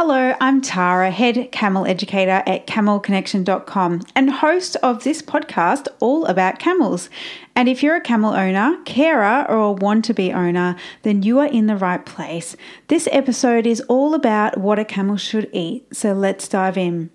Hello, I'm Tara, head camel educator at camelconnection.com and host of this podcast all about camels. And if you're a camel owner, carer, or a want to be owner, then you are in the right place. This episode is all about what a camel should eat. So let's dive in.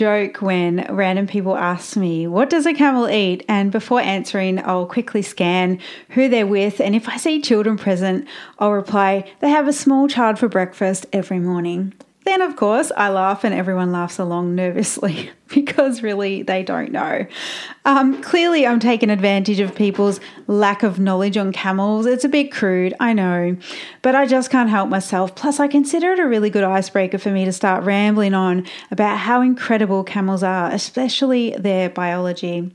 Joke when random people ask me, What does a camel eat? And before answering, I'll quickly scan who they're with. And if I see children present, I'll reply, They have a small child for breakfast every morning. Then, of course, I laugh and everyone laughs along nervously because really they don't know. Um, clearly, I'm taking advantage of people's lack of knowledge on camels. It's a bit crude, I know, but I just can't help myself. Plus, I consider it a really good icebreaker for me to start rambling on about how incredible camels are, especially their biology.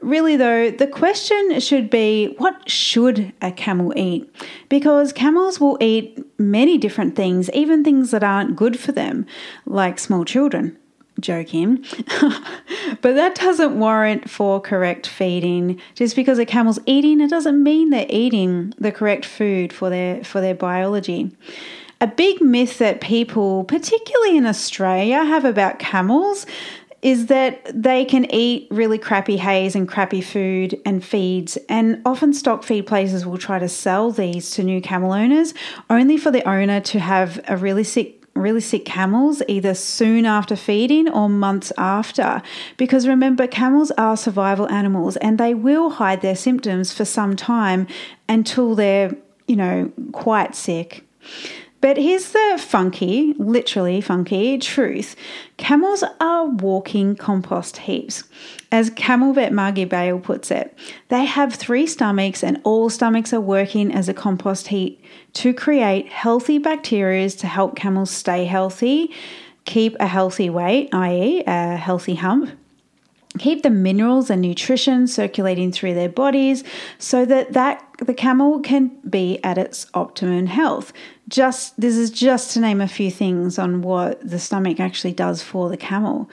Really, though, the question should be what should a camel eat? Because camels will eat many different things, even things that aren't good for them, like small children. Joking. but that doesn't warrant for correct feeding. Just because a camel's eating, it doesn't mean they're eating the correct food for their for their biology. A big myth that people, particularly in Australia, have about camels is that they can eat really crappy hays and crappy food and feeds, and often stock feed places will try to sell these to new camel owners only for the owner to have a really sick really sick camels either soon after feeding or months after. Because remember, camels are survival animals and they will hide their symptoms for some time until they're, you know, quite sick. But here's the funky, literally funky truth camels are walking compost heaps. As camel vet Margie Bale puts it, they have three stomachs and all stomachs are working as a compost heap to create healthy bacteria to help camels stay healthy, keep a healthy weight, i.e., a healthy hump, keep the minerals and nutrition circulating through their bodies so that that the camel can be at its optimum health just this is just to name a few things on what the stomach actually does for the camel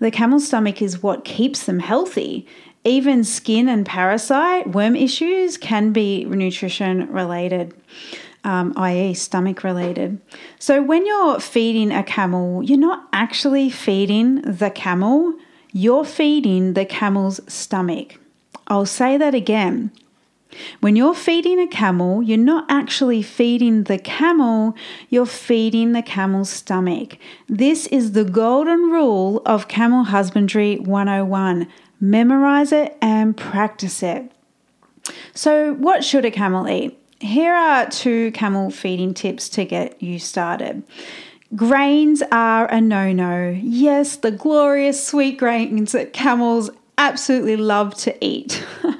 the camel's stomach is what keeps them healthy even skin and parasite worm issues can be nutrition related um, i.e., stomach related. So, when you're feeding a camel, you're not actually feeding the camel, you're feeding the camel's stomach. I'll say that again. When you're feeding a camel, you're not actually feeding the camel, you're feeding the camel's stomach. This is the golden rule of Camel Husbandry 101. Memorize it and practice it. So, what should a camel eat? Here are two camel feeding tips to get you started. Grains are a no no. Yes, the glorious sweet grains that camels absolutely love to eat.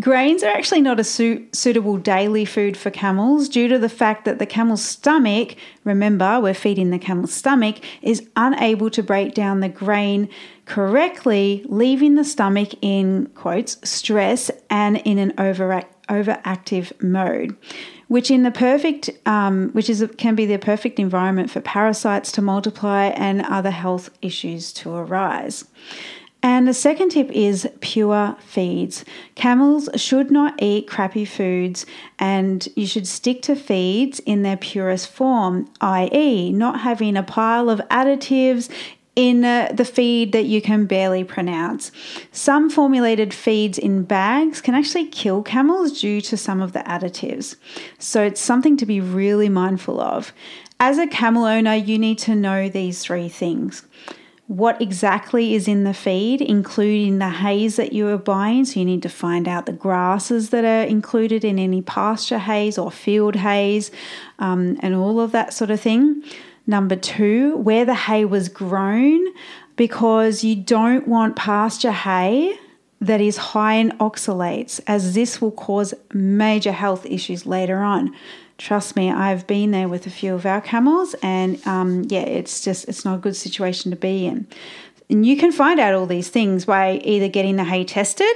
Grains are actually not a su- suitable daily food for camels due to the fact that the camel's stomach, remember, we're feeding the camel's stomach, is unable to break down the grain correctly, leaving the stomach in quotes stress and in an overact- overactive mode which in the perfect um, which is can be the perfect environment for parasites to multiply and other health issues to arise and the second tip is pure feeds. Camels should not eat crappy foods and you should stick to feeds in their purest form, i.e., not having a pile of additives in uh, the feed that you can barely pronounce. Some formulated feeds in bags can actually kill camels due to some of the additives. So it's something to be really mindful of. As a camel owner, you need to know these three things what exactly is in the feed, including the hays that you are buying. So you need to find out the grasses that are included in any pasture hays or field hays um, and all of that sort of thing. Number two, where the hay was grown, because you don't want pasture hay that is high in oxalates, as this will cause major health issues later on trust me, I've been there with a few of our camels, and um, yeah, it's just it's not a good situation to be in. And you can find out all these things by either getting the hay tested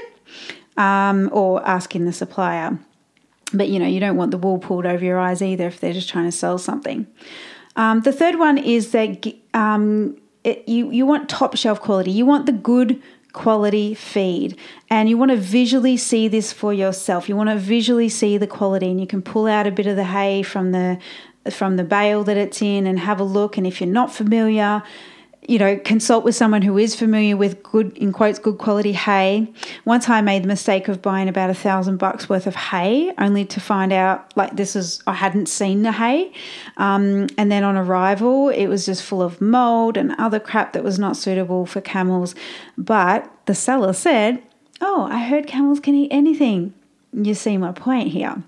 um, or asking the supplier. But you know, you don't want the wool pulled over your eyes either if they're just trying to sell something. Um, the third one is that um, it, you, you want top shelf quality. You want the good quality feed. And you want to visually see this for yourself. You want to visually see the quality. And you can pull out a bit of the hay from the from the bale that it's in and have a look. And if you're not familiar you know, consult with someone who is familiar with good, in quotes, good quality hay. Once I made the mistake of buying about a thousand bucks worth of hay, only to find out like this is, I hadn't seen the hay. Um, and then on arrival, it was just full of mold and other crap that was not suitable for camels. But the seller said, Oh, I heard camels can eat anything. You see my point here.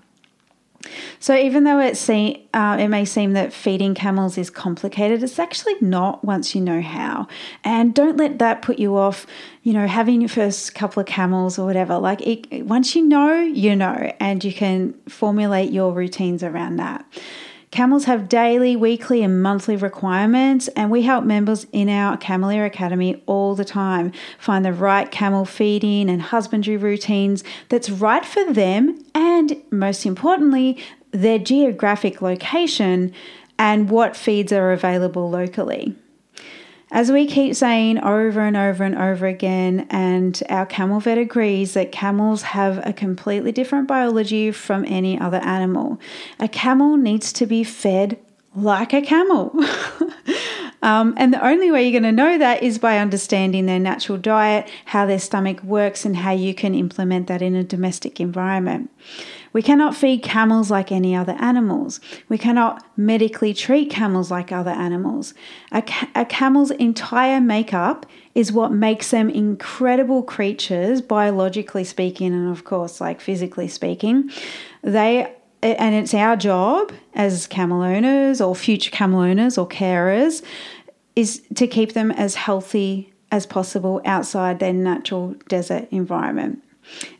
So even though it see, uh, it may seem that feeding camels is complicated, it's actually not once you know how. And don't let that put you off. You know, having your first couple of camels or whatever. Like it, once you know, you know, and you can formulate your routines around that. Camels have daily, weekly, and monthly requirements, and we help members in our Cameleer Academy all the time find the right camel feeding and husbandry routines that's right for them and, most importantly, their geographic location and what feeds are available locally. As we keep saying over and over and over again, and our camel vet agrees that camels have a completely different biology from any other animal. A camel needs to be fed like a camel. um, and the only way you're going to know that is by understanding their natural diet, how their stomach works, and how you can implement that in a domestic environment. We cannot feed camels like any other animals. We cannot medically treat camels like other animals. A, ca- a camel's entire makeup is what makes them incredible creatures, biologically speaking, and of course, like physically speaking. They and it's our job as camel owners or future camel owners or carers is to keep them as healthy as possible outside their natural desert environment.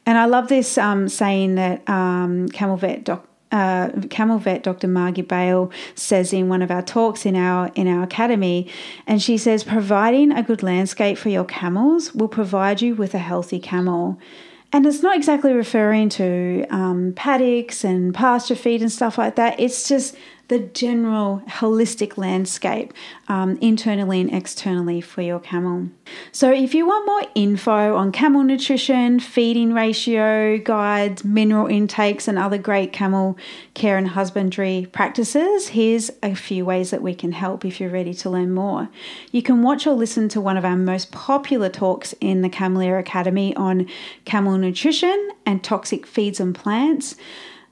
And I love this um, saying that um, camel vet doc, uh, camel vet Dr. Margie Bale says in one of our talks in our in our academy, and she says providing a good landscape for your camels will provide you with a healthy camel. And it's not exactly referring to um, paddocks and pasture feed and stuff like that. It's just the general holistic landscape um, internally and externally for your camel. So, if you want more info on camel nutrition, feeding ratio guides, mineral intakes, and other great camel care and husbandry practices, here's a few ways that we can help if you're ready to learn more. You can watch or listen to one of our most popular talks in the Cameleer Academy on camel nutrition and toxic feeds and plants.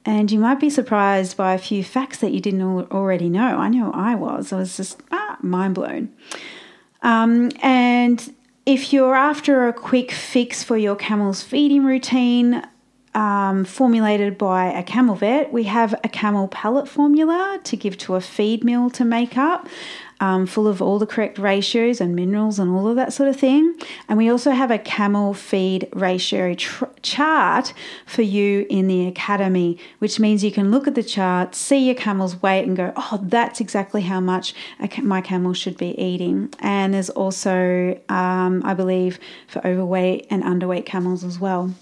And you might be surprised by a few facts that you didn't already know. I know I was. I was just ah, mind blown. Um, and if you're after a quick fix for your camel's feeding routine, um, formulated by a camel vet, we have a camel pellet formula to give to a feed mill to make up um, full of all the correct ratios and minerals and all of that sort of thing. And we also have a camel feed ratio tr- chart for you in the academy, which means you can look at the chart, see your camel's weight, and go, oh, that's exactly how much my camel should be eating. And there's also, um, I believe, for overweight and underweight camels as well.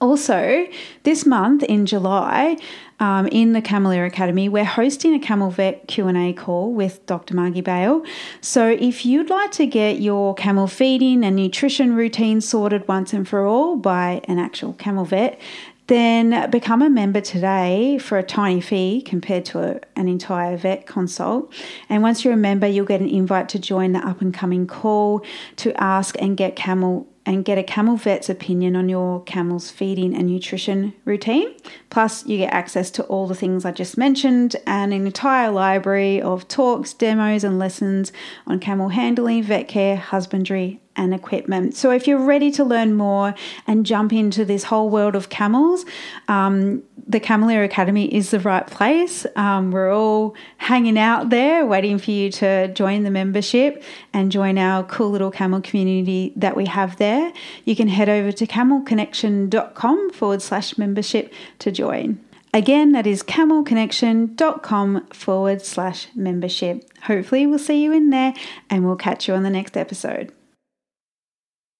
Also, this month in July, um, in the Cameleer Academy, we're hosting a Camel Vet Q&A call with Dr. Margie Bale. So if you'd like to get your camel feeding and nutrition routine sorted once and for all by an actual camel vet, then become a member today for a tiny fee compared to a, an entire vet consult. And once you're a member, you'll get an invite to join the up and coming call to ask and get camel and get a camel vet's opinion on your camel's feeding and nutrition routine. Plus, you get access to all the things I just mentioned and an entire library of talks, demos, and lessons on camel handling, vet care, husbandry, and equipment. So, if you're ready to learn more and jump into this whole world of camels, um, the Cameleer Academy is the right place. Um, we're all hanging out there waiting for you to join the membership and join our cool little camel community that we have there. You can head over to camelconnection.com forward slash membership to join. Again, that is camelconnection.com forward slash membership. Hopefully, we'll see you in there and we'll catch you on the next episode.